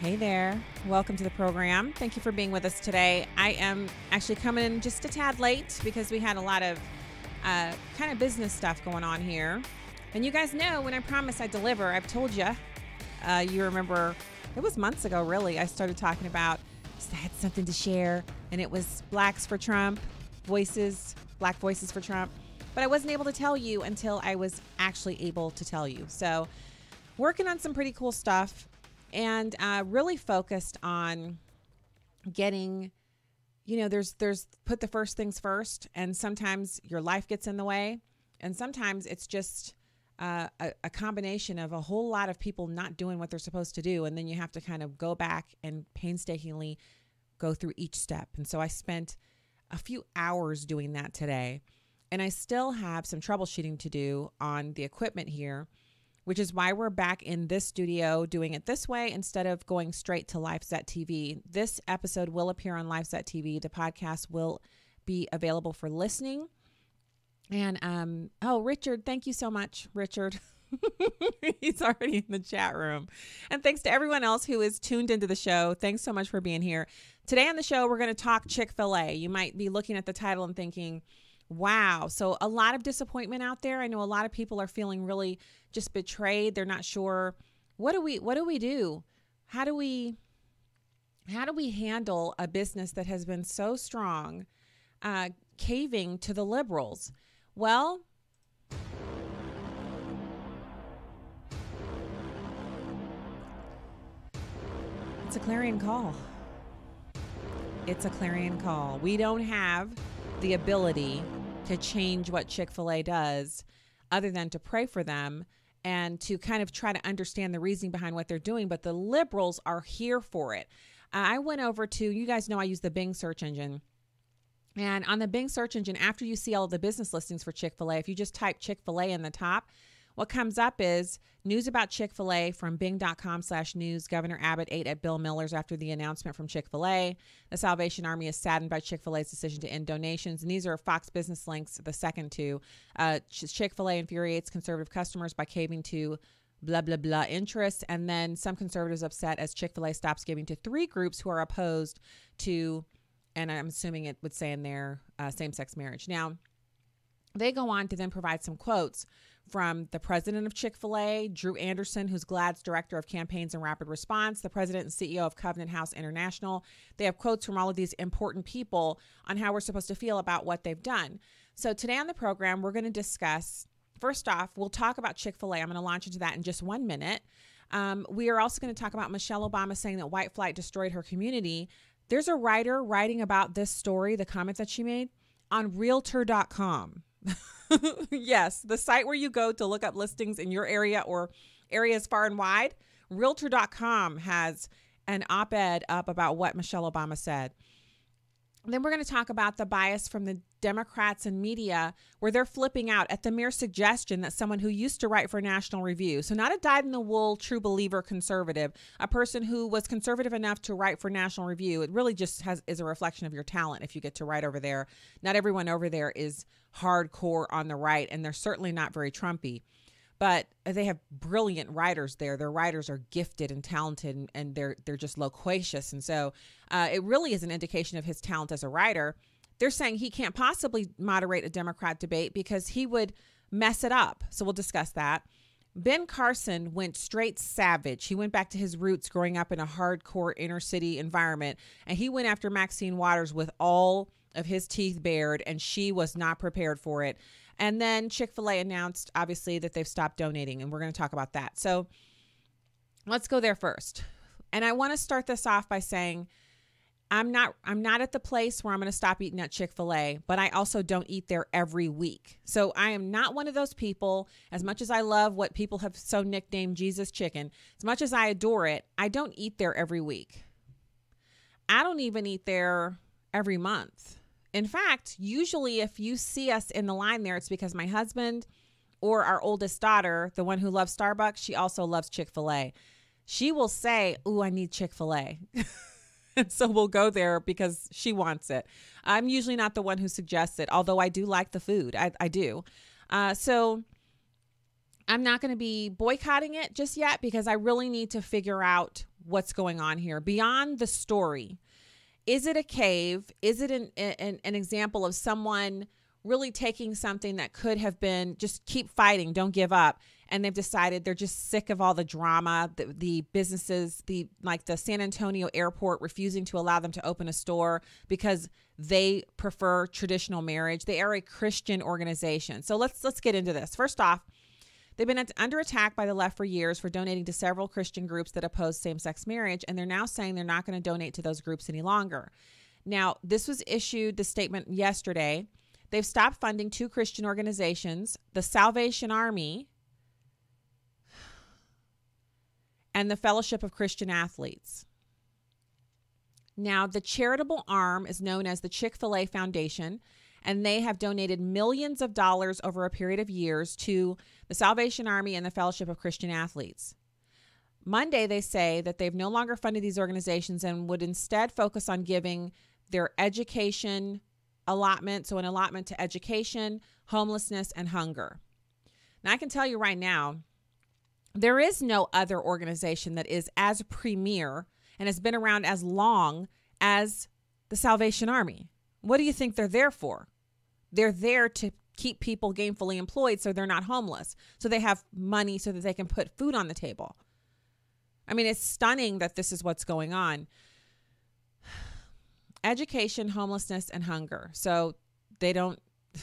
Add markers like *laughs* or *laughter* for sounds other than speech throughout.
Hey there. Welcome to the program. Thank you for being with us today. I am actually coming in just a tad late because we had a lot of uh, kind of business stuff going on here. And you guys know when I promise I deliver, I've told you. Uh, you remember, it was months ago, really. I started talking about I had something to share, and it was Blacks for Trump, voices, Black voices for Trump. But I wasn't able to tell you until I was actually able to tell you. So, working on some pretty cool stuff and uh, really focused on getting you know there's there's put the first things first and sometimes your life gets in the way and sometimes it's just uh, a, a, combination of a whole lot of people not doing what they're supposed to do and then you have to kind of go back and painstakingly go through each step. And so i spent a few hours doing that today and i still have some troubleshooting to do on the equipment here which is why we're back in this studio doing it this way instead of going straight to LiveSet TV. This episode will appear on LiveSet TV. The podcast will be available for listening. And um, oh, Richard, thank you so much, Richard. *laughs* He's already in the chat room. And thanks to everyone else who is tuned into the show. Thanks so much for being here. Today on the show, we're going to talk Chick fil A. You might be looking at the title and thinking, Wow. So a lot of disappointment out there. I know a lot of people are feeling really just betrayed. They're not sure what do we what do we do? How do we how do we handle a business that has been so strong uh, caving to the liberals? Well, it's a clarion call. It's a clarion call. We don't have the ability to change what Chick fil A does other than to pray for them and to kind of try to understand the reasoning behind what they're doing. But the liberals are here for it. I went over to, you guys know I use the Bing search engine. And on the Bing search engine, after you see all the business listings for Chick fil A, if you just type Chick fil A in the top, what comes up is news about Chick fil A from bing.com slash news. Governor Abbott ate at Bill Miller's after the announcement from Chick fil A. The Salvation Army is saddened by Chick fil A's decision to end donations. And these are Fox Business links, the second two. Uh, Chick fil A infuriates conservative customers by caving to blah blah blah interests and then some conservatives upset as chick-fil-a stops giving to three groups who are opposed to and i'm assuming it would say in there uh, same-sex marriage now they go on to then provide some quotes from the president of Chick fil A, Drew Anderson, who's GLAAD's director of campaigns and rapid response, the president and CEO of Covenant House International. They have quotes from all of these important people on how we're supposed to feel about what they've done. So today on the program, we're going to discuss. First off, we'll talk about Chick fil A. I'm going to launch into that in just one minute. Um, we are also going to talk about Michelle Obama saying that white flight destroyed her community. There's a writer writing about this story, the comments that she made on realtor.com. *laughs* *laughs* yes, the site where you go to look up listings in your area or areas far and wide. Realtor.com has an op ed up about what Michelle Obama said. Then we're going to talk about the bias from the Democrats and media where they're flipping out at the mere suggestion that someone who used to write for National Review, so not a dyed in the wool true believer conservative, a person who was conservative enough to write for National Review, it really just has is a reflection of your talent if you get to write over there. Not everyone over there is hardcore on the right and they're certainly not very Trumpy but they have brilliant writers there. Their writers are gifted and talented, and, they're they're just loquacious, and so uh, it really is an indication of his talent as a writer. They're saying he can't possibly moderate a Democrat debate because he would mess it up. So we'll discuss that. Ben Carson went straight savage. He went back to his roots growing up in a hardcore inner city environment, and he went after Maxine Waters with all of his teeth bared, and she was not prepared for it. And then Chick fil A announced, obviously, that they've stopped donating, and we're going to talk about that. So let's go there first. And I want to start this off by saying, I'm not I'm not at the place where I'm going to stop eating at Chick-fil-A, but I also don't eat there every week. So I am not one of those people as much as I love what people have so nicknamed Jesus chicken, as much as I adore it, I don't eat there every week. I don't even eat there every month In fact, usually if you see us in the line there, it's because my husband or our oldest daughter, the one who loves Starbucks, she also loves Chick fil A. She will say, Ooh, I need Chick fil A. *laughs* and *laughs* so we'll go there because she wants it. I'm usually not the one who suggests it, although I do like the food. I, I do. Uh, so I'm not going to be boycotting it just yet because I really need to figure out what's going on here beyond the story. Is it a cave? Is it an, an, an example of someone really taking something that could have been just keep fighting, don't give up. And they've decided they're just sick of all the drama, the, the businesses, the like the San Antonio airport refusing to allow them to open a store because they prefer traditional marriage. They are a Christian organization. So let's let's get into this. First off, They've been under attack by the left for years for donating to several Christian groups that oppose same sex marriage, and they're now saying they're not going to donate to those groups any longer. Now, this was issued, the statement yesterday, They've stopped funding two Christian organizations, the Salvation Army and the Fellowship of Christian Athletes. Now, the charitable arm is known as the Chick fil A Foundation, and they have donated millions of dollars over a period of years to the Salvation Army and the Fellowship of Christian Athletes. Monday, they say that they've no longer funded these organizations and would instead focus on giving their education, allotment, so an allotment to education, homelessness, and hunger. Now, I can tell you right now, there is no other organization that is as premier and has been around as long as the Salvation Army. What do you think they're there for? They're there to keep people gainfully employed so they're not homeless, so they have money so that they can put food on the table. I mean, it's stunning that this is what's going on *sighs* education, homelessness, and hunger. So they don't. *sighs*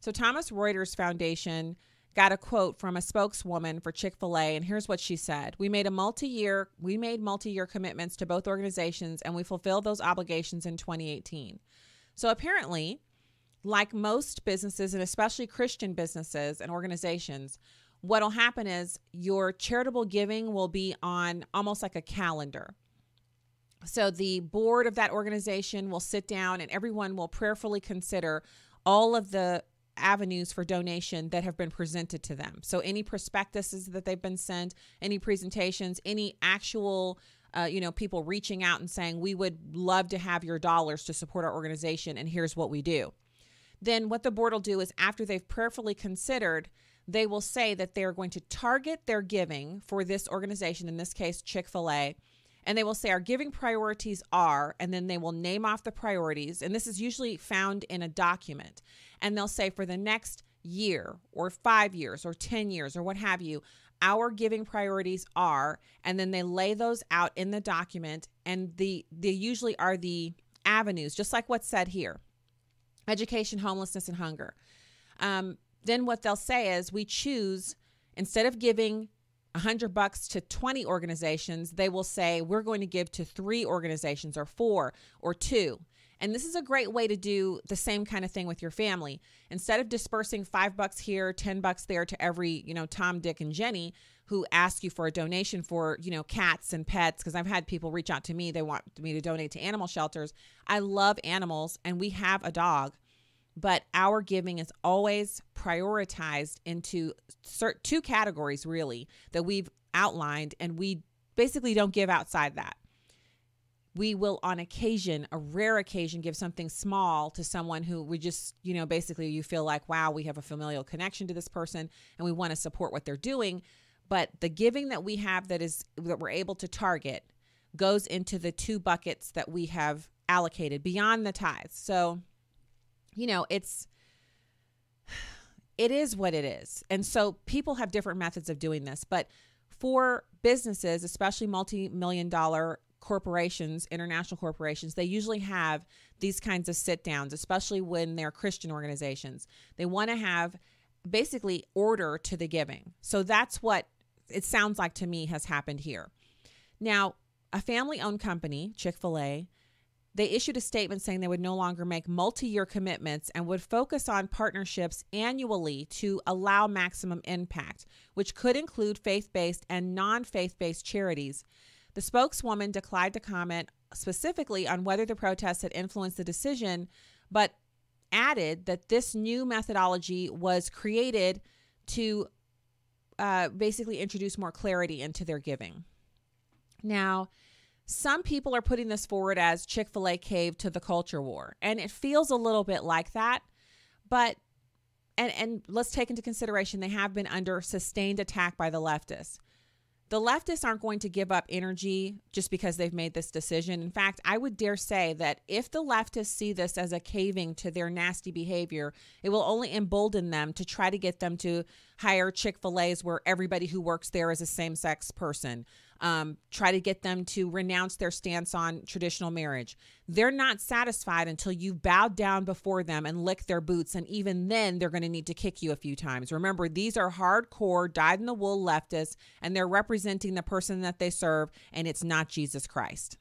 So Thomas Reuters Foundation got a quote from a spokeswoman for Chick-fil-A and here's what she said. We made a multi-year we made multi-year commitments to both organizations and we fulfilled those obligations in 2018. So apparently, like most businesses and especially Christian businesses and organizations, what'll happen is your charitable giving will be on almost like a calendar. So the board of that organization will sit down and everyone will prayerfully consider all of the avenues for donation that have been presented to them. So any prospectuses that they've been sent, any presentations, any actual uh, you know, people reaching out and saying, we would love to have your dollars to support our organization, and here's what we do. Then, what the board will do is, after they've prayerfully considered, they will say that they're going to target their giving for this organization, in this case, Chick fil A, and they will say our giving priorities are, and then they will name off the priorities. And this is usually found in a document. And they'll say for the next year or five years or 10 years or what have you, our giving priorities are, and then they lay those out in the document. And the they usually are the avenues, just like what's said here education, homelessness, and hunger. Um, then what they'll say is we choose, instead of giving 100 bucks to 20 organizations, they will say, we're going to give to three organizations or four or two. And this is a great way to do the same kind of thing with your family. Instead of dispersing five bucks here, 10 bucks there to every, you know, Tom, Dick, and Jenny who ask you for a donation for, you know, cats and pets, because I've had people reach out to me. They want me to donate to animal shelters. I love animals and we have a dog but our giving is always prioritized into cert- two categories really that we've outlined and we basically don't give outside that. We will on occasion a rare occasion give something small to someone who we just you know basically you feel like wow we have a familial connection to this person and we want to support what they're doing. But the giving that we have that is that we're able to target goes into the two buckets that we have allocated beyond the tithes. So you know, it's it is what it is. And so people have different methods of doing this, but for businesses, especially multi-million dollar corporations, international corporations, they usually have these kinds of sit downs, especially when they're Christian organizations. They want to have basically order to the giving. So that's what it sounds like to me has happened here. Now, a family owned company, Chick fil A, they issued a statement saying they would no longer make multi year commitments and would focus on partnerships annually to allow maximum impact, which could include faith based and non faith based charities. The spokeswoman declined to comment specifically on whether the protests had influenced the decision, but added that this new methodology was created to uh, basically introduce more clarity into their giving. Now, some people are putting this forward as Chick fil A cave to the culture war, and it feels a little bit like that. But, and, and let's take into consideration they have been under sustained attack by the leftists the leftists aren't going to give up energy just because they've made this decision. In fact, I would dare say that if the leftists see this as a caving to their nasty behavior, it will only embolden them to try to get them to hire Chick fil A's where everybody who works there is a same sex person, um, try to get them to renounce their stance on traditional marriage. They're not satisfied until you've bowed down before them and licked their boots. And even then, they're going to need to kick you a few times. Remember, these are hardcore, dyed in the wool leftists, and they're representing the person that they serve, and it's not Jesus Christ.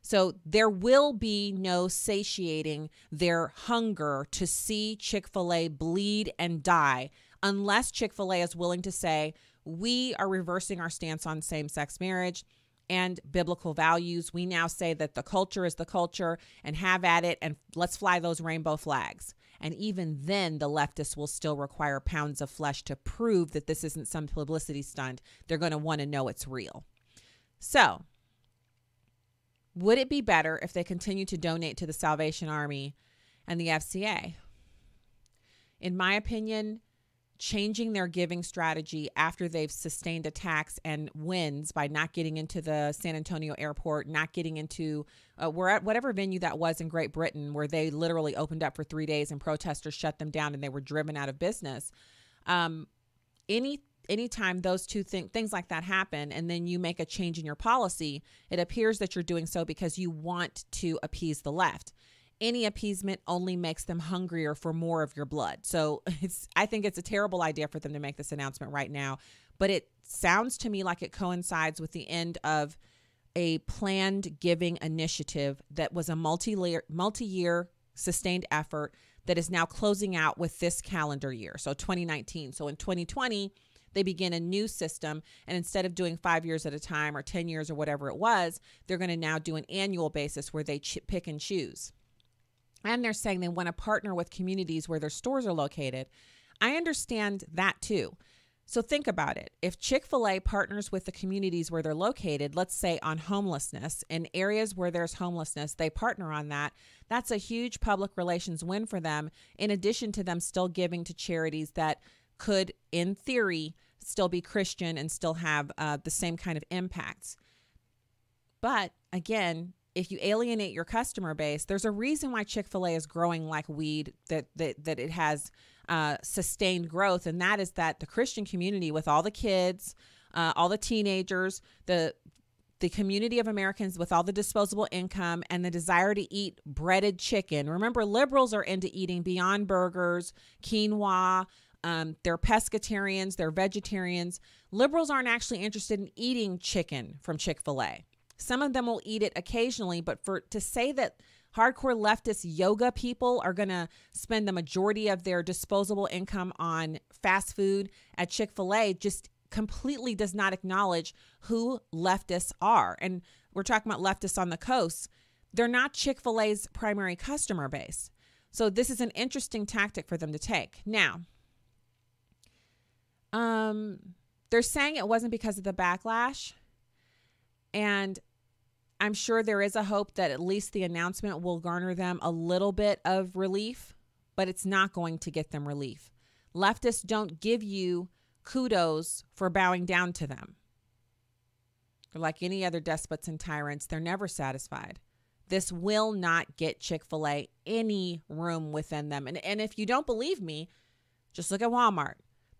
So there will be no satiating their hunger to see Chick fil A bleed and die unless Chick fil A is willing to say, we are reversing our stance on same sex marriage and biblical values. We now say that the culture is the culture and have at it and let's fly those rainbow flags. And even then, the leftists will still require pounds of flesh to prove that this isn't some publicity stunt. They're going to want to know it's real. So, would it be better if they continue to donate to the Salvation Army and the FCA? In my opinion, changing their giving strategy after they've sustained attacks and wins by not getting into the San Antonio airport, not getting into uh, we're at whatever venue that was in Great Britain where they literally opened up for three days and protesters shut them down and they were driven out of business. Um, any anytime those two things things like that happen and then you make a change in your policy, it appears that you're doing so because you want to appease the left any appeasement only makes them hungrier for more of your blood. So *laughs* it's I think it's a terrible idea for them to make this announcement right now, but it sounds to me like it coincides with the end of a planned giving initiative that was a multi-year multi-year sustained effort that is now closing out with this calendar year. So 2019. So in 2020, they begin a new system and instead of doing 5 years at a time or 10 years or whatever it was, they're going to now do an annual basis where they ch- pick and choose and they're saying they want to partner with communities where their stores are located. I understand that too. So think about it. If Chick fil A partners with the communities where they're located, let's say on homelessness, in areas where there's homelessness, they partner on that. That's a huge public relations win for them, in addition to them still giving to charities that could, in theory, still be Christian and still have uh, the same kind of impacts. But again, if you alienate your customer base, there's a reason why Chick Fil A is growing like weed. That that that it has uh, sustained growth, and that is that the Christian community, with all the kids, uh, all the teenagers, the the community of Americans with all the disposable income and the desire to eat breaded chicken. Remember, liberals are into eating Beyond Burgers, quinoa. Um, they're pescatarians, they're vegetarians. Liberals aren't actually interested in eating chicken from Chick fil A. Some of them will eat it occasionally, but for to say that hardcore leftist yoga people are going to spend the majority of their disposable income on fast food at Chick-fil-A just completely does not acknowledge who leftists are. And we're talking about leftists on the coast. They're not Chick-fil-A's primary customer base. So this is an interesting tactic for them to take. Now, um they're saying it wasn't because of the backlash and I'm sure there is a hope that at least the announcement will garner them a little bit of relief, but it's not going to get them relief. Leftists don't give you kudos for bowing down to them. Like any other despots and tyrants, they're never satisfied. This will not get Chick fil A any room within them. And, and if you don't believe me, just look at Walmart.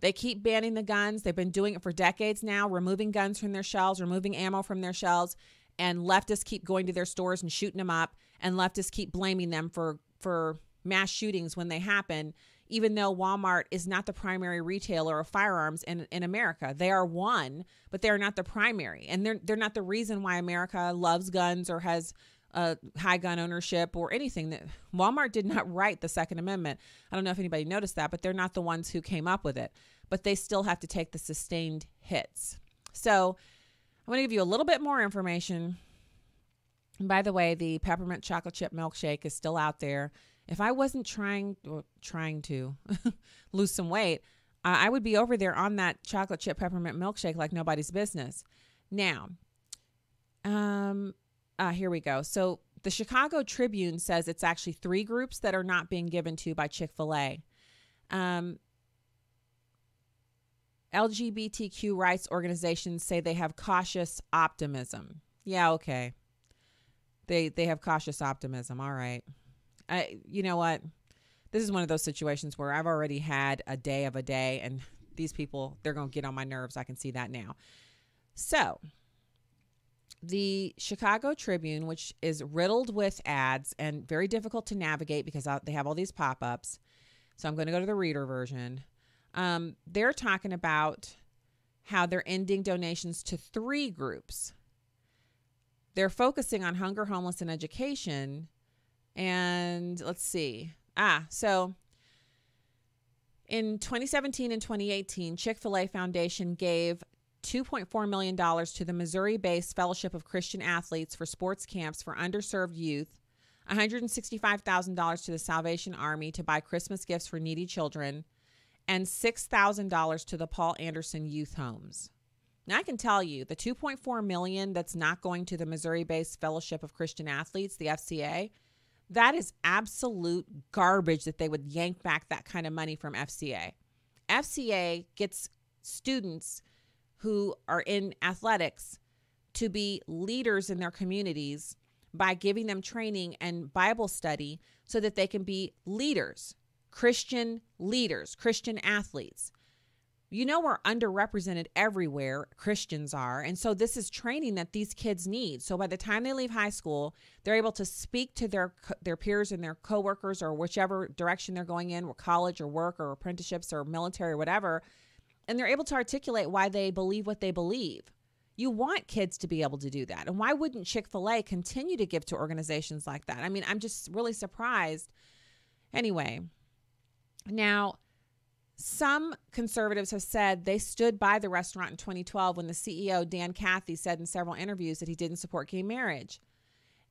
They keep banning the guns. They've been doing it for decades now, removing guns from their shelves, removing ammo from their shelves, and leftists keep going to their stores and shooting them up, and leftists keep blaming them for for mass shootings when they happen, even though Walmart is not the primary retailer of firearms in, in America. They are one, but they are not the primary. And they're they're not the reason why America loves guns or has uh, high gun ownership or anything that Walmart did not *laughs* write the Second Amendment. I don't know if anybody noticed that, but they're not the ones who came up with it. But they still have to take the sustained hits. So I'm going to give you a little bit more information. And by the way, the peppermint chocolate chip milkshake is still out there. if I wasn't trying trying to *laughs* lose some weight, I would be over there on that chocolate chip peppermint milkshake like nobody's business. Now, um, uh, here we go. So the Chicago Tribune says it's actually three groups that are not being given to by Chick Fil A. Um, LGBTQ rights organizations say they have cautious optimism. Yeah, okay. They they have cautious optimism. All right. I you know what? This is one of those situations where I've already had a day of a day and these people they're going to get on my nerves. I can see that now. So, the Chicago Tribune, which is riddled with ads and very difficult to navigate because uh, they have all these pop ups. So I'm going to go to the reader version. Um, they're talking about how they're ending donations to three groups. They're focusing on hunger, homeless, and education. And let's see. Ah, so in 2017 and 2018, Chick fil A Foundation gave $2.4 million to the Missouri based Fellowship of Christian Athletes for sports camps for underserved youth, $165,000 to the Salvation Army to buy Christmas gifts for needy children, and $6,000 to the Paul Anderson Youth Homes. Now I can tell you the 2.4 million that's not going to the Missouri-based Fellowship of Christian Athletes, the FCA, that is absolute garbage that they would yank back that kind of money from FCA. FCA gets students who are in athletics to be leaders in their communities by giving them training and Bible study so that they can be leaders, Christian leaders, Christian athletes. You know, we're underrepresented everywhere, Christians are. And so, this is training that these kids need. So, by the time they leave high school, they're able to speak to their, their peers and their coworkers or whichever direction they're going in, or college or work or apprenticeships or military or whatever and they're able to articulate why they believe what they believe. You want kids to be able to do that. And why wouldn't Chick fil A continue to give to organizations like that? I mean, I'm just really surprised. Anyway, now, some conservatives have said they stood by the restaurant in 2012 when the CEO, Dan Cathy, said in several interviews that he didn't support gay marriage.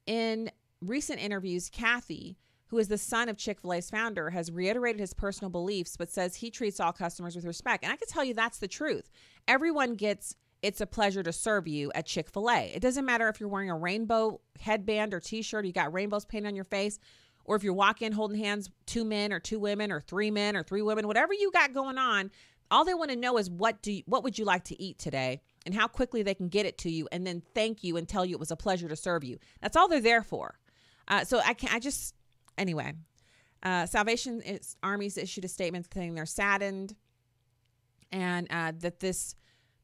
In recent interviews, Cathy who is the son of Chick fil A's founder, has reiterated his personal beliefs, but says he treats all customers with respect. And I can tell you that's the truth. Everyone gets it's a pleasure to serve you at Chick fil A. It doesn't matter if you're wearing a rainbow headband or t shirt, you got rainbows painted on your face, or if you're walking holding hands, two men or two women or three men or three women, whatever you got going on. All they want to know is what do you, what would you like to eat today and how quickly they can get it to you and then thank you and tell you it was a pleasure to serve you. That's all they're there for. Uh, so I can I just Anyway, uh, Salvation Army's issued a statement saying they're saddened and uh, that this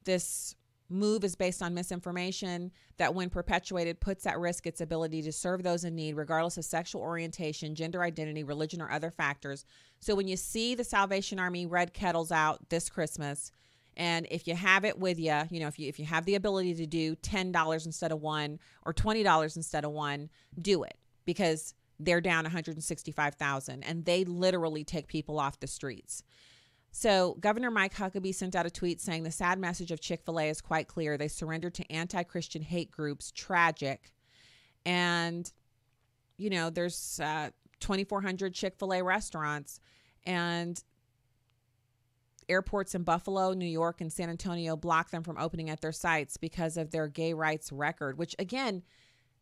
this move is based on misinformation that when perpetuated puts at risk its ability to serve those in need regardless of sexual orientation gender identity religion or other factors so when you see the salvation army red kettles out this christmas and if you have it with you you know if you if you have the ability to do $10 instead of one or $20 instead of one do it because they're down 165,000 and they literally take people off the streets. So, Governor Mike Huckabee sent out a tweet saying the sad message of Chick fil A is quite clear. They surrendered to anti Christian hate groups. Tragic. And, you know, there's uh, 2,400 Chick fil A restaurants, and airports in Buffalo, New York, and San Antonio block them from opening at their sites because of their gay rights record, which, again,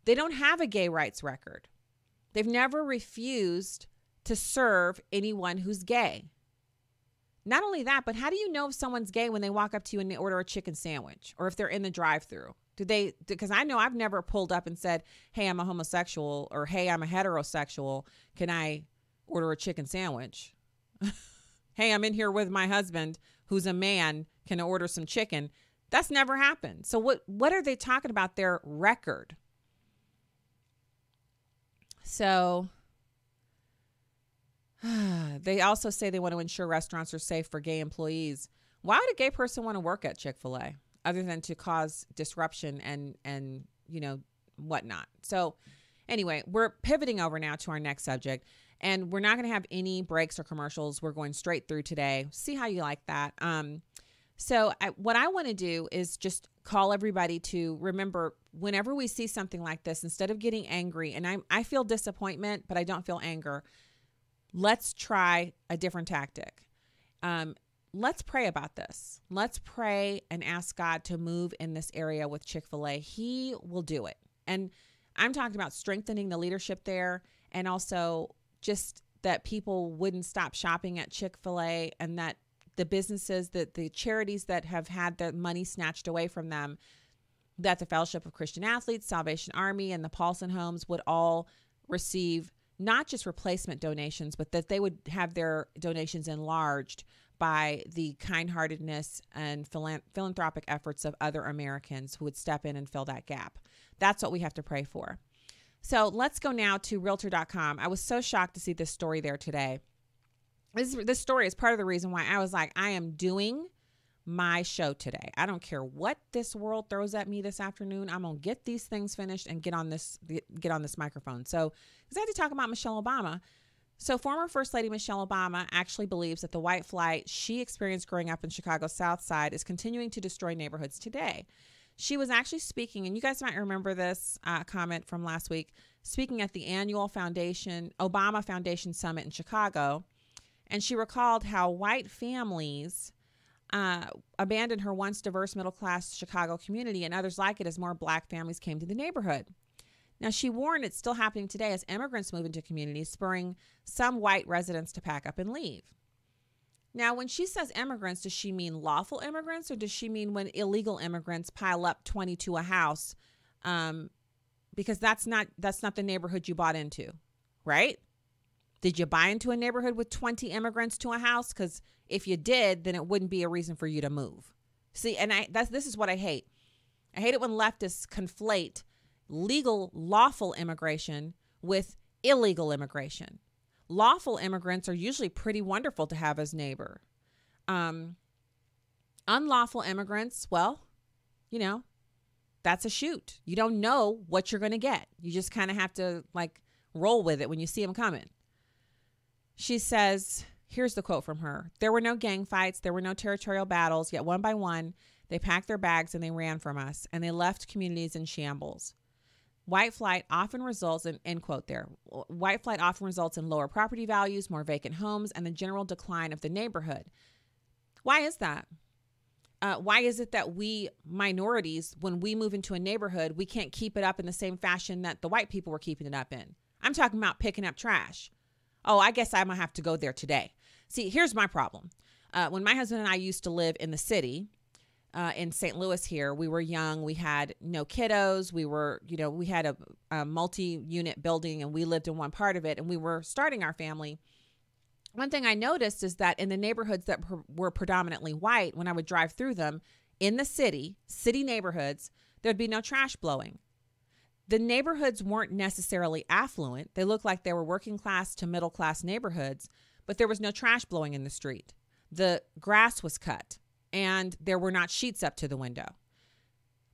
they don't have a gay rights record. They've never refused to serve anyone who's gay. Not only that, but how do you know if someone's gay when they walk up to you and they order a chicken sandwich or if they're in the drive through? Do they, because I know I've never pulled up and said, hey, I'm a homosexual or hey, I'm a heterosexual. Can I order a chicken sandwich? *laughs* hey, I'm in here with my husband who's a man. Can I order some chicken? That's never happened. So what what are they talking about their record? So *sighs* they also say they want to ensure restaurants are safe for gay employees. Why would a gay person want to work at Chick fil A other than to cause disruption and, and, you know, whatnot? So, anyway, we're pivoting over now to our next subject. And we're not going to have any breaks or commercials. We're going straight through today. See how you like that. Um, so, I, what I want to do is just call everybody to remember whenever we see something like this, instead of getting angry, and I, I feel disappointment, but I don't feel anger. Let's try a different tactic. Um, let's pray about this. Let's pray and ask God to move in this area with Chick fil A. He will do it. And I'm talking about strengthening the leadership there and also just that people wouldn't stop shopping at Chick fil A and that the businesses, that the charities that have had their money snatched away from them, that the Fellowship of Christian Athletes, Salvation Army, and the Paulson Homes would all receive not just replacement donations, but that they would have their donations enlarged by the kindheartedness and philanthropic efforts of other Americans who would step in and fill that gap. That's what we have to pray for. So let's go now to realtor.com. I was so shocked to see this story there today. This, this story is part of the reason why I was like, I am doing my show today. I don't care what this world throws at me this afternoon. I'm gonna get these things finished and get on this get on this microphone. So, because I had to talk about Michelle Obama. So, former First Lady Michelle Obama actually believes that the white flight she experienced growing up in Chicago's South Side is continuing to destroy neighborhoods today. She was actually speaking, and you guys might remember this uh, comment from last week, speaking at the annual Foundation Obama Foundation Summit in Chicago, and she recalled how white families uh, abandoned her once diverse middle class Chicago community and others like it as more black families came to the neighborhood. Now, she warned it's still happening today as immigrants move into communities, spurring some white residents to pack up and leave. Now, when she says immigrants, does she mean lawful immigrants or does she mean when illegal immigrants pile up 20 to a house? Um, because that's not that's not the neighborhood you bought into, right? Did you buy into a neighborhood with 20 immigrants to a house? Because if you did, then it wouldn't be a reason for you to move. See, and I that's this is what I hate. I hate it when leftists conflate legal, lawful immigration with illegal immigration. Lawful immigrants are usually pretty wonderful to have as neighbor. Um, unlawful immigrants, well, you know, that's a shoot. You don't know what you're going to get. You just kind of have to like roll with it when you see them coming. She says, here's the quote from her There were no gang fights, there were no territorial battles, yet one by one, they packed their bags and they ran from us, and they left communities in shambles. White flight often results in end quote there. White flight often results in lower property values, more vacant homes, and the general decline of the neighborhood. Why is that? Uh, why is it that we minorities, when we move into a neighborhood, we can't keep it up in the same fashion that the white people were keeping it up in? I'm talking about picking up trash. Oh, I guess I'm gonna have to go there today. See, here's my problem. Uh, when my husband and I used to live in the city, uh, in St. Louis here, we were young. We had no kiddos. We were, you know, we had a, a multi unit building and we lived in one part of it and we were starting our family. One thing I noticed is that in the neighborhoods that were predominantly white, when I would drive through them in the city, city neighborhoods, there'd be no trash blowing. The neighborhoods weren't necessarily affluent. They looked like they were working class to middle class neighborhoods, but there was no trash blowing in the street. The grass was cut and there were not sheets up to the window.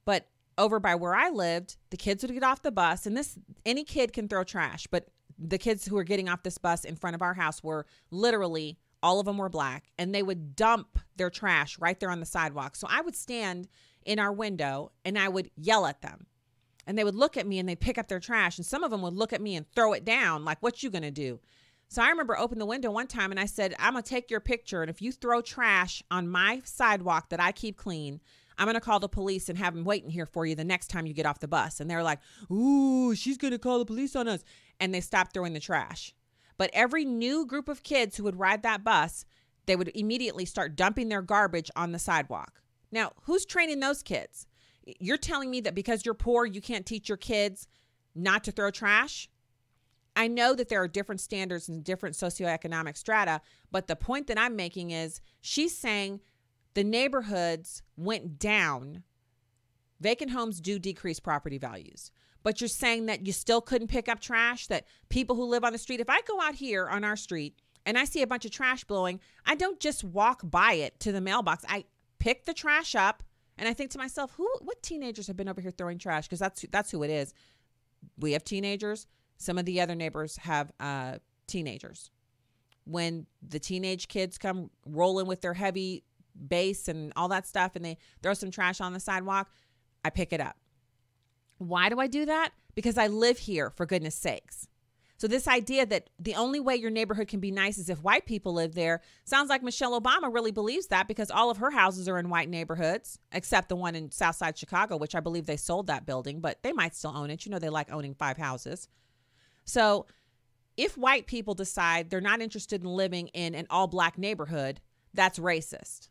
But over by where I lived, the kids would get off the bus, and this any kid can throw trash, but the kids who were getting off this bus in front of our house were literally all of them were black, and they would dump their trash right there on the sidewalk. So I would stand in our window and I would yell at them. And they would look at me and they'd pick up their trash, and some of them would look at me and throw it down, like, What you gonna do? So I remember opening the window one time and I said, I'm to take your picture. And if you throw trash on my sidewalk that I keep clean, I'm to call the police and have them waiting here for you the next time you get off the bus. And they're like, Ooh, she's to call the police on us. And they stopped throwing the trash. But every new group of kids who would ride that bus, they would immediately start dumping their garbage on the sidewalk. Now, who's training those kids? You're telling me that because you're poor, you can't teach your kids not to throw trash? I know that there are different standards and different socioeconomic strata, but the point that I'm making is she's saying the neighborhoods went down. Vacant homes do decrease property values, but you're saying that you still couldn't pick up trash, that people who live on the street, if I go out here on our street and I see a bunch of trash blowing, I don't just walk by it to the mailbox. I pick the trash up and I think to myself, who what teenagers have been over here throwing trash because that's that's who it is. We have teenagers some of the other neighbors have uh, teenagers. When the teenage kids come rolling with their heavy bass and all that stuff and they throw some trash on the sidewalk, I pick it up. Why do I do that? Because I live here, for goodness sakes. So, this idea that the only way your neighborhood can be nice is if white people live there sounds like Michelle Obama really believes that because all of her houses are in white neighborhoods, except the one in Southside Chicago, which I believe they sold that building, but they might still own it. You know, they like owning five houses. So, if white people decide they're not interested in living in an all black neighborhood, that's racist.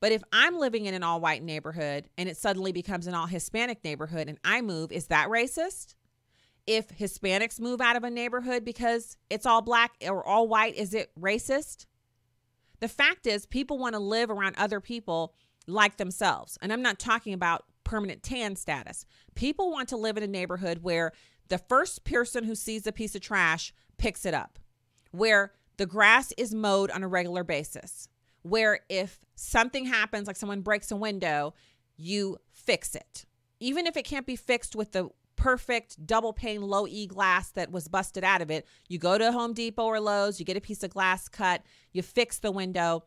But if I'm living in an all white neighborhood and it suddenly becomes an all Hispanic neighborhood and I move, is that racist? If Hispanics move out of a neighborhood because it's all black or all white, is it racist? The fact is, people want to live around other people like themselves. And I'm not talking about permanent tan status. People want to live in a neighborhood where the first person who sees a piece of trash picks it up, where the grass is mowed on a regular basis, where if something happens, like someone breaks a window, you fix it. Even if it can't be fixed with the perfect double pane low E glass that was busted out of it. You go to Home Depot or Lowe's, you get a piece of glass cut, you fix the window,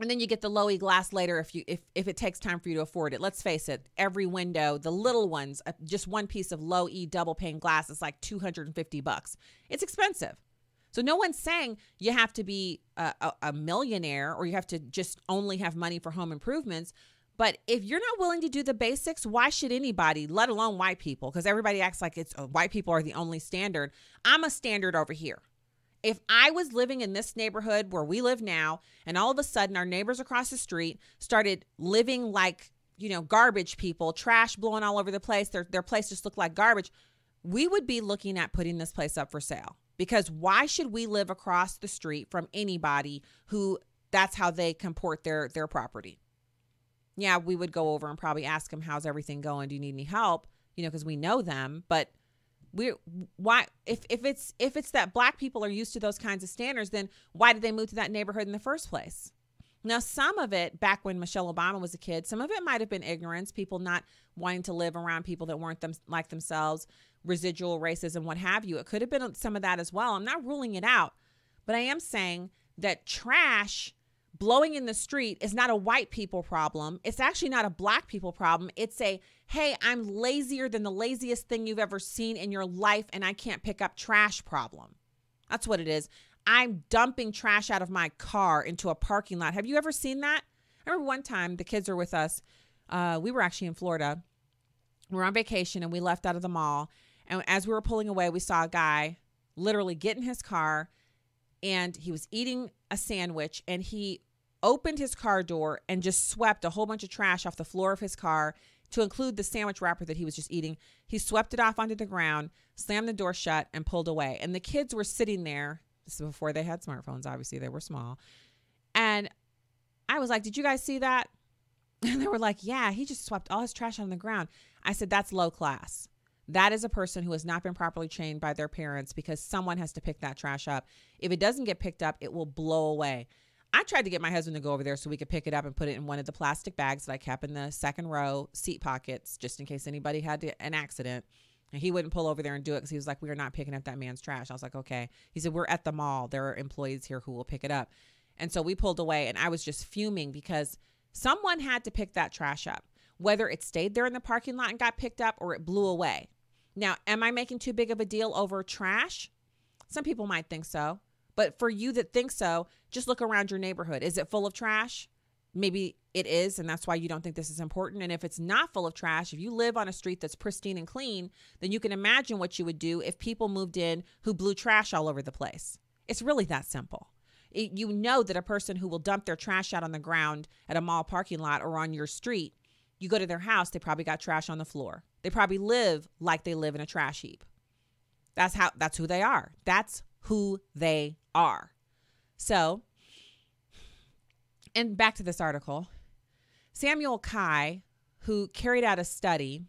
and then you get the low E glass later if you if if it takes time for you to afford it. Let's face it, every window, the little ones, uh, just one piece of low E double pane glass is like 250 bucks. It's expensive. So no one's saying you have to be a, a, a millionaire or you have to just only have money for home improvements. But if you're not willing to do the basics, why should anybody, let alone white people? Because everybody acts like it's uh, white people are the only standard. I'm a standard over here. If I was living in this neighborhood where we live now, and all of a sudden our neighbors across the street started living like, you know, garbage people, trash blowing all over the place, their, their place just looked like garbage, we would be looking at putting this place up for sale. Because why should we live across the street from anybody who that's how they comport their their property? Yeah, we would go over and probably ask them, how's everything going? Do you need any help? You know, because we know them. But we why if if it's if it's that black people are used to those kinds of standards, then why did they move to that neighborhood in the first place? Now, some of it back when Michelle Obama was a kid, some of it might have been ignorance, people not wanting to live around people that weren't them like themselves, residual racism, what have you. It could have been some of that as well. I'm not ruling it out, but I am saying that trash blowing in the street is not a white people problem. It's actually not a black people problem. It's a, hey, I'm lazier than the laziest thing you've ever seen in your life and I can't pick up trash problem. That's what it is. I'm dumping trash out of my car into a parking lot. Have you ever seen that? I remember one time the kids were with us. Uh, we were actually in Florida. We were on vacation and we left out of the mall. And as we were pulling away, we saw a guy literally get in his car and he was eating a sandwich and he opened his car door and just swept a whole bunch of trash off the floor of his car to include the sandwich wrapper that he was just eating. He swept it off onto the ground, slammed the door shut, and pulled away. And the kids were sitting there. This is before they had smartphones, obviously, they were small. And I was like, Did you guys see that? *laughs* And they were like, Yeah, he just swept all his trash on the ground. I said, That's low class. That is a person who has not been properly trained by their parents because someone has to pick that trash up. If it doesn't get picked up, it will blow away. I tried to get my husband to go over there so we could pick it up and put it in one of the plastic bags that I kept in the second row seat pockets just in case anybody had to, an accident. And he wouldn't pull over there and do it because he was like, We are not picking up that man's trash. I was like, Okay. He said, We're at the mall. There are employees here who will pick it up. And so we pulled away, and I was just fuming because someone had to pick that trash up, whether it stayed there in the parking lot and got picked up or it blew away. Now, am I making too big of a deal over trash? Some people might think so. But for you that think so, just look around your neighborhood. Is it full of trash? Maybe it is, and that's why you don't think this is important. And if it's not full of trash, if you live on a street that's pristine and clean, then you can imagine what you would do if people moved in who blew trash all over the place. It's really that simple. It, you know that a person who will dump their trash out on the ground at a mall parking lot or on your street, you go to their house, they probably got trash on the floor. They probably live like they live in a trash heap. That's how that's who they are. That's who they are. So, and back to this article Samuel Kye, who carried out a study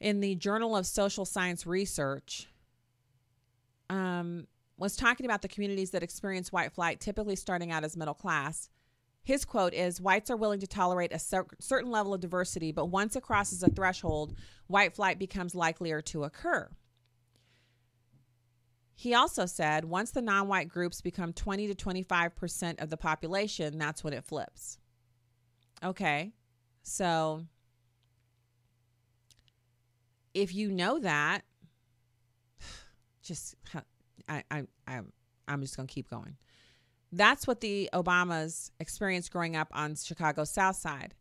in the Journal of Social Science Research, um, was talking about the communities that experience white flight, typically starting out as middle class. His quote is Whites are willing to tolerate a cer- certain level of diversity, but once it crosses a threshold, white flight becomes likelier to occur. He also said once the non white groups become 20 to 25% of the population, that's when it flips. Okay, so if you know that, *sighs* just *sighs* I I I'm I'm just going to keep going. That's what the Obamas experienced growing up on Chicago's South Side.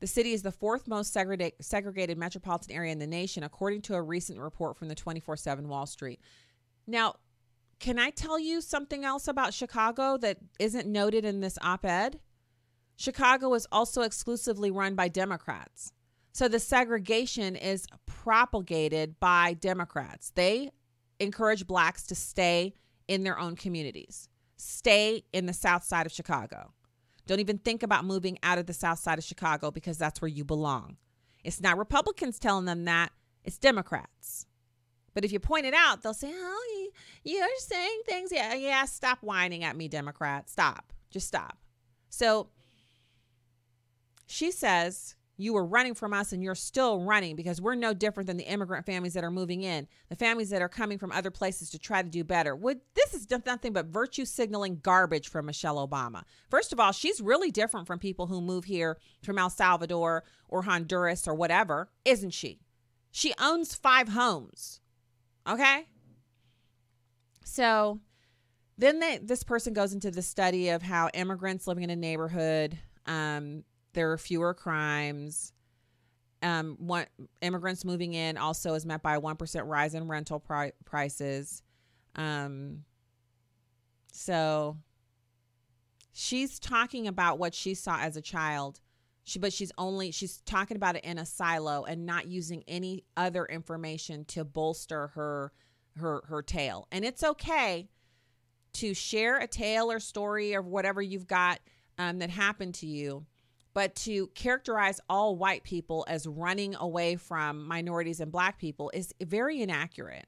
The city is the fourth most segregated metropolitan area in the nation, according to a recent report from the 24 7 Wall Street. Now, can I tell you something else about Chicago that isn't noted in this op ed? Chicago is also exclusively run by Democrats. So the segregation is propagated by Democrats. They encourage blacks to stay in their own communities, stay in the south side of Chicago. Don't even think about moving out of the south side of Chicago because that's where you belong. It's not Republicans telling them that, it's Democrats. But if you point it out, they'll say, "Oh, you're saying things." Yeah, yeah. Stop whining at me, Democrat. Stop. Just stop. So she says you were running from us and you're still running because we're no different than the immigrant families that are moving in, the families that are coming from other places to try to do better. Would this is nothing but virtue signaling garbage from Michelle Obama. First of all, she's really different from people who move here from El Salvador or Honduras or whatever, isn't she? She owns five homes. Okay? So then they, this person goes into the study of how immigrants living in a neighborhood um, there are fewer crimes. Um, one, immigrants moving in also is met by a 1% rise in rental pri- prices. Um, so she's talking about what she saw as a child. She, but she's only she's talking about it in a silo and not using any other information to bolster her her her tale. And it's okay to share a tale or story or whatever you've got um, that happened to you but to characterize all white people as running away from minorities and black people is very inaccurate.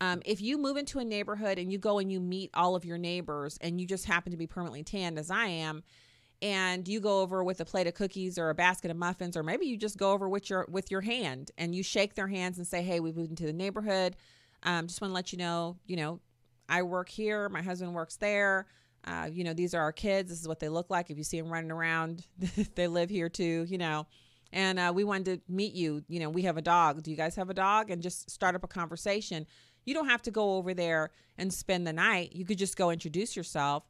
Um, if you move into a neighborhood and you go and you meet all of your neighbors and you just happen to be permanently tanned as I am, and you go over with a plate of cookies or a basket of muffins, or maybe you just go over with your with your hand and you shake their hands and say, "Hey, we moved into the neighborhood. Um, just want to let you know, you know, I work here. My husband works there. Uh, you know, these are our kids. This is what they look like. If you see them running around, *laughs* they live here too, you know. And uh, we wanted to meet you. You know, we have a dog. Do you guys have a dog? And just start up a conversation. You don't have to go over there and spend the night. You could just go introduce yourself.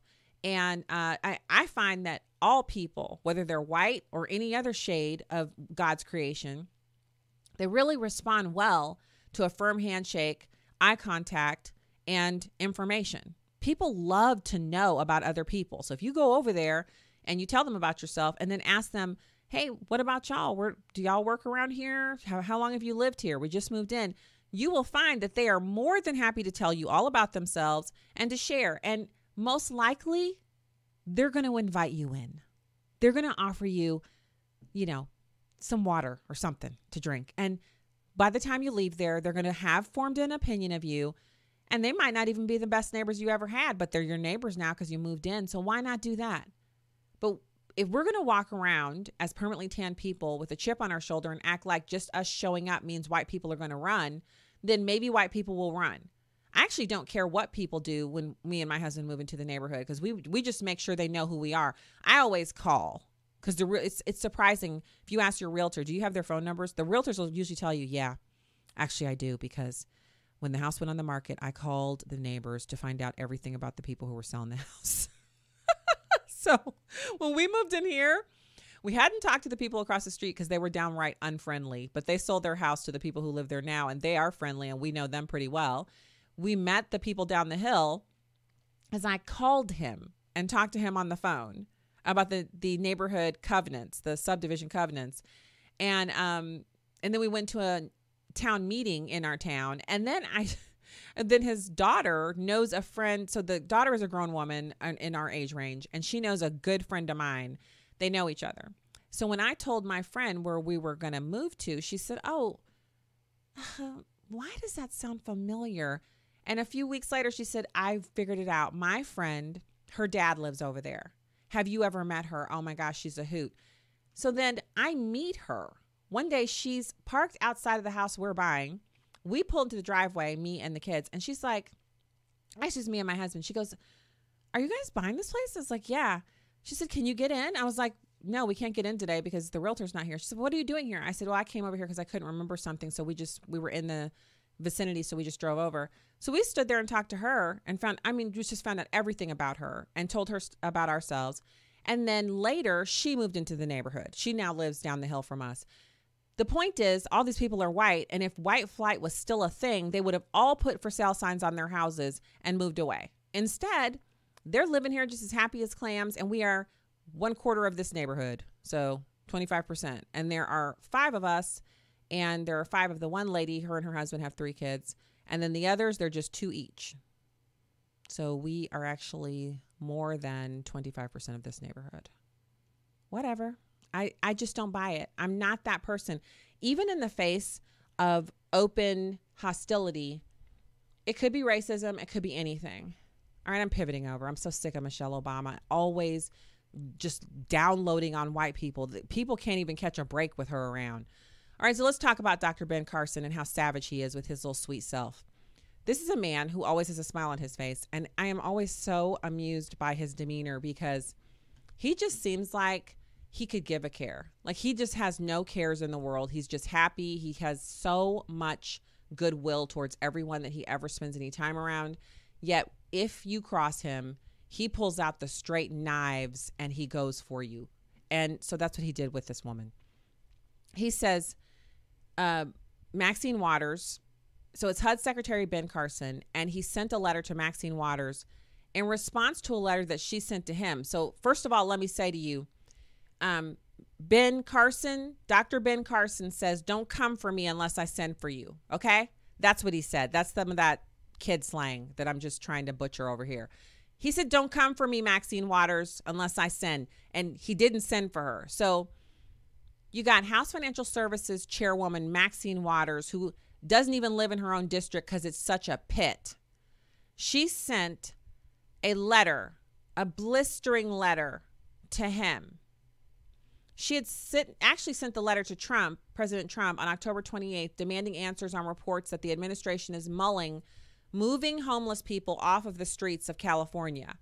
And uh, I, I find that all people, whether they're white or any other shade of God's creation, they really respond well to a firm handshake, eye contact, and information people love to know about other people. So if you go over there and you tell them about yourself and then ask them, hey, what about y'all? Where do y'all work around here? How, how long have you lived here? We just moved in. You will find that they are more than happy to tell you all about themselves and to share. And most likely, they're going to invite you in. They're going to offer you, you know, some water or something to drink. And by the time you leave there, they're going to have formed an opinion of you and they might not even be the best neighbors you ever had, but they're your neighbors now because you moved in. So why not do that? But if we're going to walk around as permanently tan people with a chip on our shoulder and act like just us showing up means white people are going to run, then maybe white people will run. I actually don't care what people do when me and my husband move into the neighborhood because we we just make sure they know who we are. I always call because the it's it's surprising if you ask your realtor, do you have their phone numbers? The realtors will usually tell you, yeah, actually I do because when the house went on the market, I called the neighbors to find out everything about the people who were selling the *laughs* house. so when we moved in here, we hadn't talked to the people across the street because they were downright unfriendly, but they sold their house to the people who live there now, and they are friendly, and we know them pretty well. We met the people down the hill as I called him and talked to him on the phone about the the neighborhood covenants, the subdivision covenants, and um, and then we went to a town meeting in our town. And then i *laughs* and then his daughter knows a friend. So the daughter is a grown woman in our age range and she knows a good friend of mine. They know each other. So when i told my friend where we were going to move to she said oh uh, why does that sound familiar and a few weeks later she said i figured it out my friend her dad lives over there have you ever met her oh my gosh she's a hoot so then i meet her one day she's parked outside of the house we're buying. We pull into the driveway, me and the kids, and she's like, actually, it's me and my husband. She goes, Are you guys buying this place? I was like, Yeah. She said, Can you get in? I was like, No, we can't get in today because the realtor's not here. She said, What are you doing here? I said, Well, I came over here because I couldn't remember something. So we just, we were in the, vicinity, so we just drove over. So we stood there and talked to her and found, I mean, we just found out everything about her and told her about ourselves. And then later, she moved into the neighborhood. She now lives down the hill from us. The point is, all these people are white, and if white flight was still a thing, they would have all put for sale signs on their houses and moved away. Instead, they're living here just as happy as clams, and we are one quarter of this neighborhood. So 25%. And there are five of us, and there are five of the one lady. Her and her husband have three kids. And then the others, they're just two each. So we are actually more than 25% of this neighborhood. Whatever. I, I just don't buy it. I'm not that person. Even in the face of open hostility, it could be racism, it could be anything. All right, I'm pivoting over. I'm so sick of Michelle Obama always just downloading on white people. People can't even catch a break with her around. All right, so let's talk about Dr. Ben Carson and how savage he is with his little sweet self. This is a man who always has a smile on his face, and I am always so amused by his demeanor because he just seems like he could give a care. Like he just has no cares in the world. He's just happy. He has so much goodwill towards everyone that he ever spends any time around. Yet, if you cross him, he pulls out the straight knives and he goes for you. And so that's what he did with this woman. He says, uh, Maxine Waters, so it's HUD Secretary Ben Carson, and he sent a letter to Maxine Waters in response to a letter that she sent to him. So, first of all, let me say to you, um, Ben Carson, Dr. Ben Carson says, Don't come for me unless I send for you. Okay? That's what he said. That's some of that kid slang that I'm just trying to butcher over here. He said, Don't come for me, Maxine Waters, unless I send. And he didn't send for her. So you got House Financial Services Chairwoman Maxine Waters, who doesn't even live in her own district because it's such a pit. She sent a letter, a blistering letter to him. She had sit, actually sent the letter to Trump, President Trump, on October 28th, demanding answers on reports that the administration is mulling moving homeless people off of the streets of California.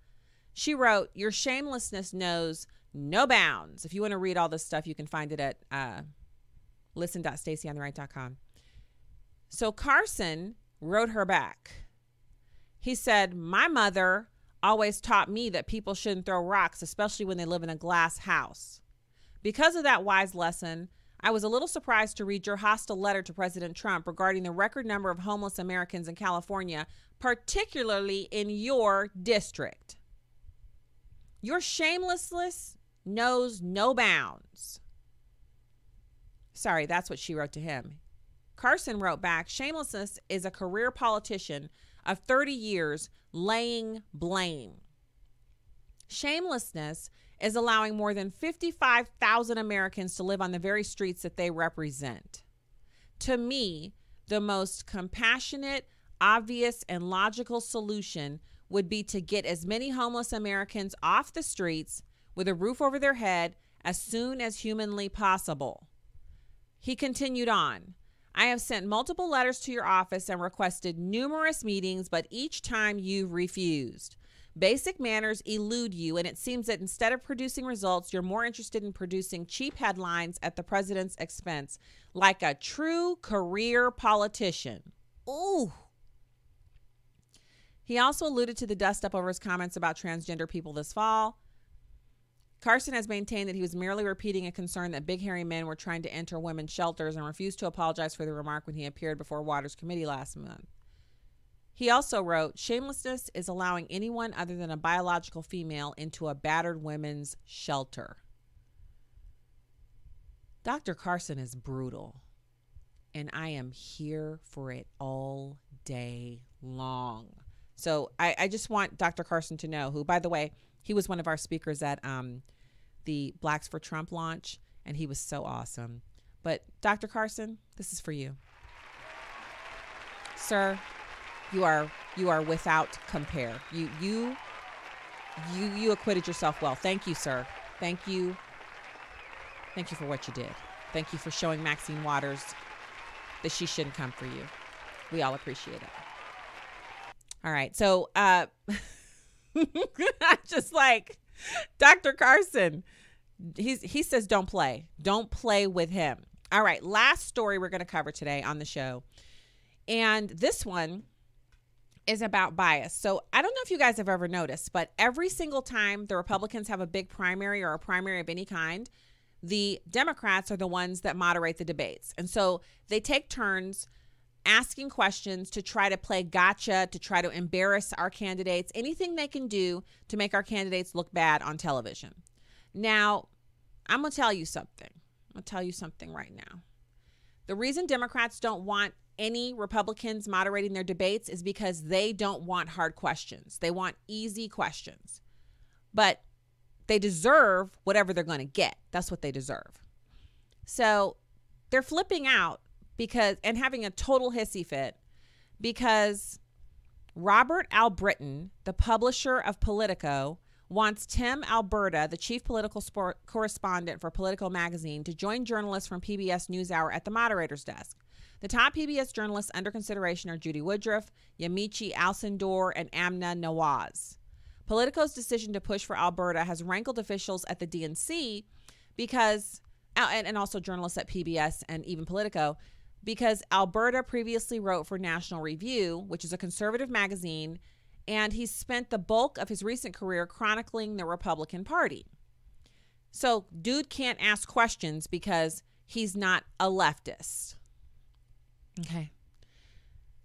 She wrote, Your shamelessness knows no bounds. If you want to read all this stuff, you can find it at uh, listen.stacyontheright.com. So Carson wrote her back. He said, My mother always taught me that people shouldn't throw rocks, especially when they live in a glass house. Because of that wise lesson, I was a little surprised to read your hostile letter to President Trump regarding the record number of homeless Americans in California, particularly in your district. Your shamelessness knows no bounds. Sorry, that's what she wrote to him. Carson wrote back Shamelessness is a career politician of 30 years laying blame. Shamelessness is allowing more than 55,000 Americans to live on the very streets that they represent. To me, the most compassionate, obvious, and logical solution would be to get as many homeless Americans off the streets with a roof over their head as soon as humanly possible. He continued on. I have sent multiple letters to your office and requested numerous meetings, but each time you've refused. Basic manners elude you, and it seems that instead of producing results, you're more interested in producing cheap headlines at the president's expense, like a true career politician. Ooh. He also alluded to the dust up over his comments about transgender people this fall. Carson has maintained that he was merely repeating a concern that big hairy men were trying to enter women's shelters and refused to apologize for the remark when he appeared before Waters Committee last month. He also wrote Shamelessness is allowing anyone other than a biological female into a battered women's shelter. Dr. Carson is brutal, and I am here for it all day long. So I, I just want Dr. Carson to know, who, by the way, he was one of our speakers at um, the Blacks for Trump launch, and he was so awesome. But Dr. Carson, this is for you. Sir, you are you are without compare. You you you you acquitted yourself well. Thank you, sir. Thank you. Thank you for what you did. Thank you for showing Maxine Waters that she shouldn't come for you. We all appreciate it. All right. So uh *laughs* just like Dr. Carson. He's he says don't play. Don't play with him. All right, last story we're going to cover today on the show And this one is about bias. So I don't know if you guys have ever noticed, but every single time the Republicans have a big primary or a primary of any kind, the Democrats are the ones that moderate the debates. And so they take turns asking questions to try to play gotcha, to try to embarrass our candidates, anything they can do to make our candidates look bad on television. Now, I'm going to tell you something. I'm going to tell you something right now. The reason Democrats don't want any Republicans moderating their debates is because they don't want hard questions. They want easy questions. But they deserve whatever they're going to get. That's what they deserve. So they're flipping out because and having a total hissy fit because Robert Albritton, the publisher of Politico, wants Tim Alberta, the chief political correspondent for Politico magazine, to join journalists from PBS NewsHour at the moderator's desk. The top PBS journalists under consideration are Judy Woodruff, Yamiche Alcindor, and Amna Nawaz. Politico's decision to push for Alberta has rankled officials at the DNC because, uh, and, and also journalists at PBS and even Politico, because Alberta previously wrote for National Review, which is a conservative magazine, and he spent the bulk of his recent career chronicling the Republican Party. So, dude can't ask questions because he's not a leftist. Okay.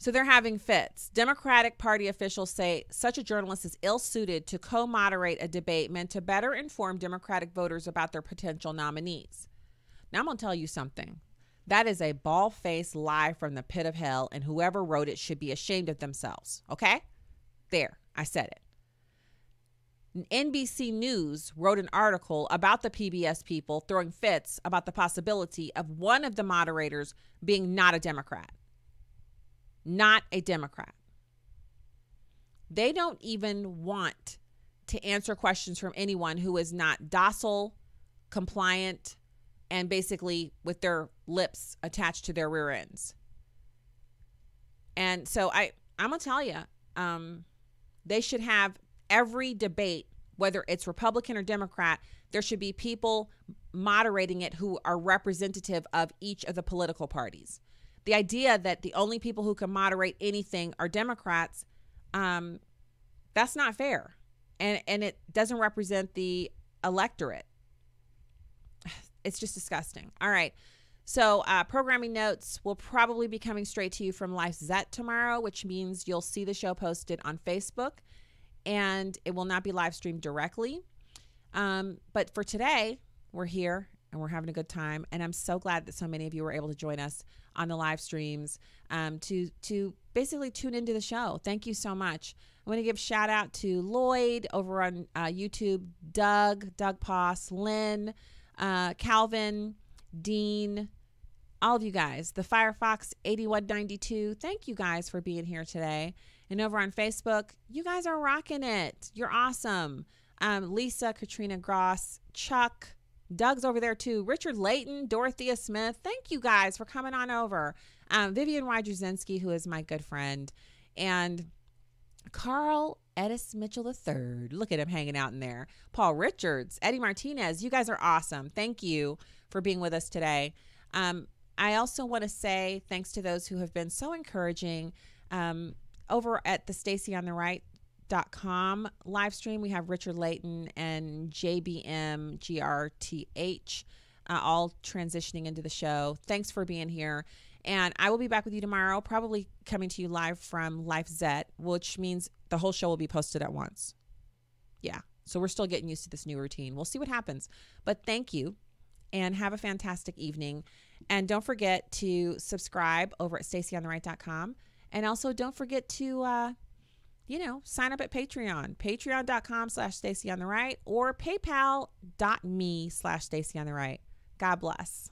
So they're having fits. Democratic Party officials say such a journalist is ill suited to co moderate a debate meant to better inform Democratic voters about their potential nominees. Now, I'm going to tell you something. That is a ball faced lie from the pit of hell, and whoever wrote it should be ashamed of themselves. Okay? There, I said it. NBC News wrote an article about the PBS people throwing fits about the possibility of one of the moderators being not a Democrat not a Democrat. They don't even want to answer questions from anyone who is not docile, compliant, and basically with their lips attached to their rear ends. And so I I'm gonna tell you, um, they should have every debate, whether it's Republican or Democrat, there should be people moderating it who are representative of each of the political parties the idea that the only people who can moderate anything are Democrats, um, that's not fair, and and it doesn't represent the electorate. It's just disgusting. All right. So, uh, programming notes will probably be coming straight to you from LifeZette tomorrow, which means you'll see the show posted on Facebook and it will not be live streamed directly. Um, but for today, we're here and we're having a good time. And I'm so glad that so many of you were able to join us on the live streams um, to to basically tune into the show. Thank you so much. I want to give shout out to Lloyd over on uh, YouTube, Doug, Doug Poss, Lynn, uh, Calvin, Dean, all of you guys. The Firefox 8192. Thank you guys for being here today. And over on Facebook, you guys are rocking it. You're awesome. Um, Lisa, Katrina Gross, Chuck, Doug's over there too. Richard Layton, Dorothea Smith. Thank you guys for coming on over. Um, Vivian Wydrzinski, who is my good friend, and Carl Edis Mitchell III. Look at him hanging out in there. Paul Richards, Eddie Martinez. You guys are awesome. Thank you for being with us today. Um, I also want to say thanks to those who have been so encouraging. Um, over at the Stacy on the Right com live stream. We have Richard Layton and JBM GRTH uh, all transitioning into the show. Thanks for being here. And I will be back with you tomorrow, probably coming to you live from LifeZette, which means the whole show will be posted at once. Yeah. So we're still getting used to this new routine. We'll see what happens. But thank you and have a fantastic evening. And don't forget to subscribe over at stacyontheright.com. And also don't forget to uh, you know, sign up at Patreon, patreon.com slash Stacy or paypal.me slash Stacy. God bless.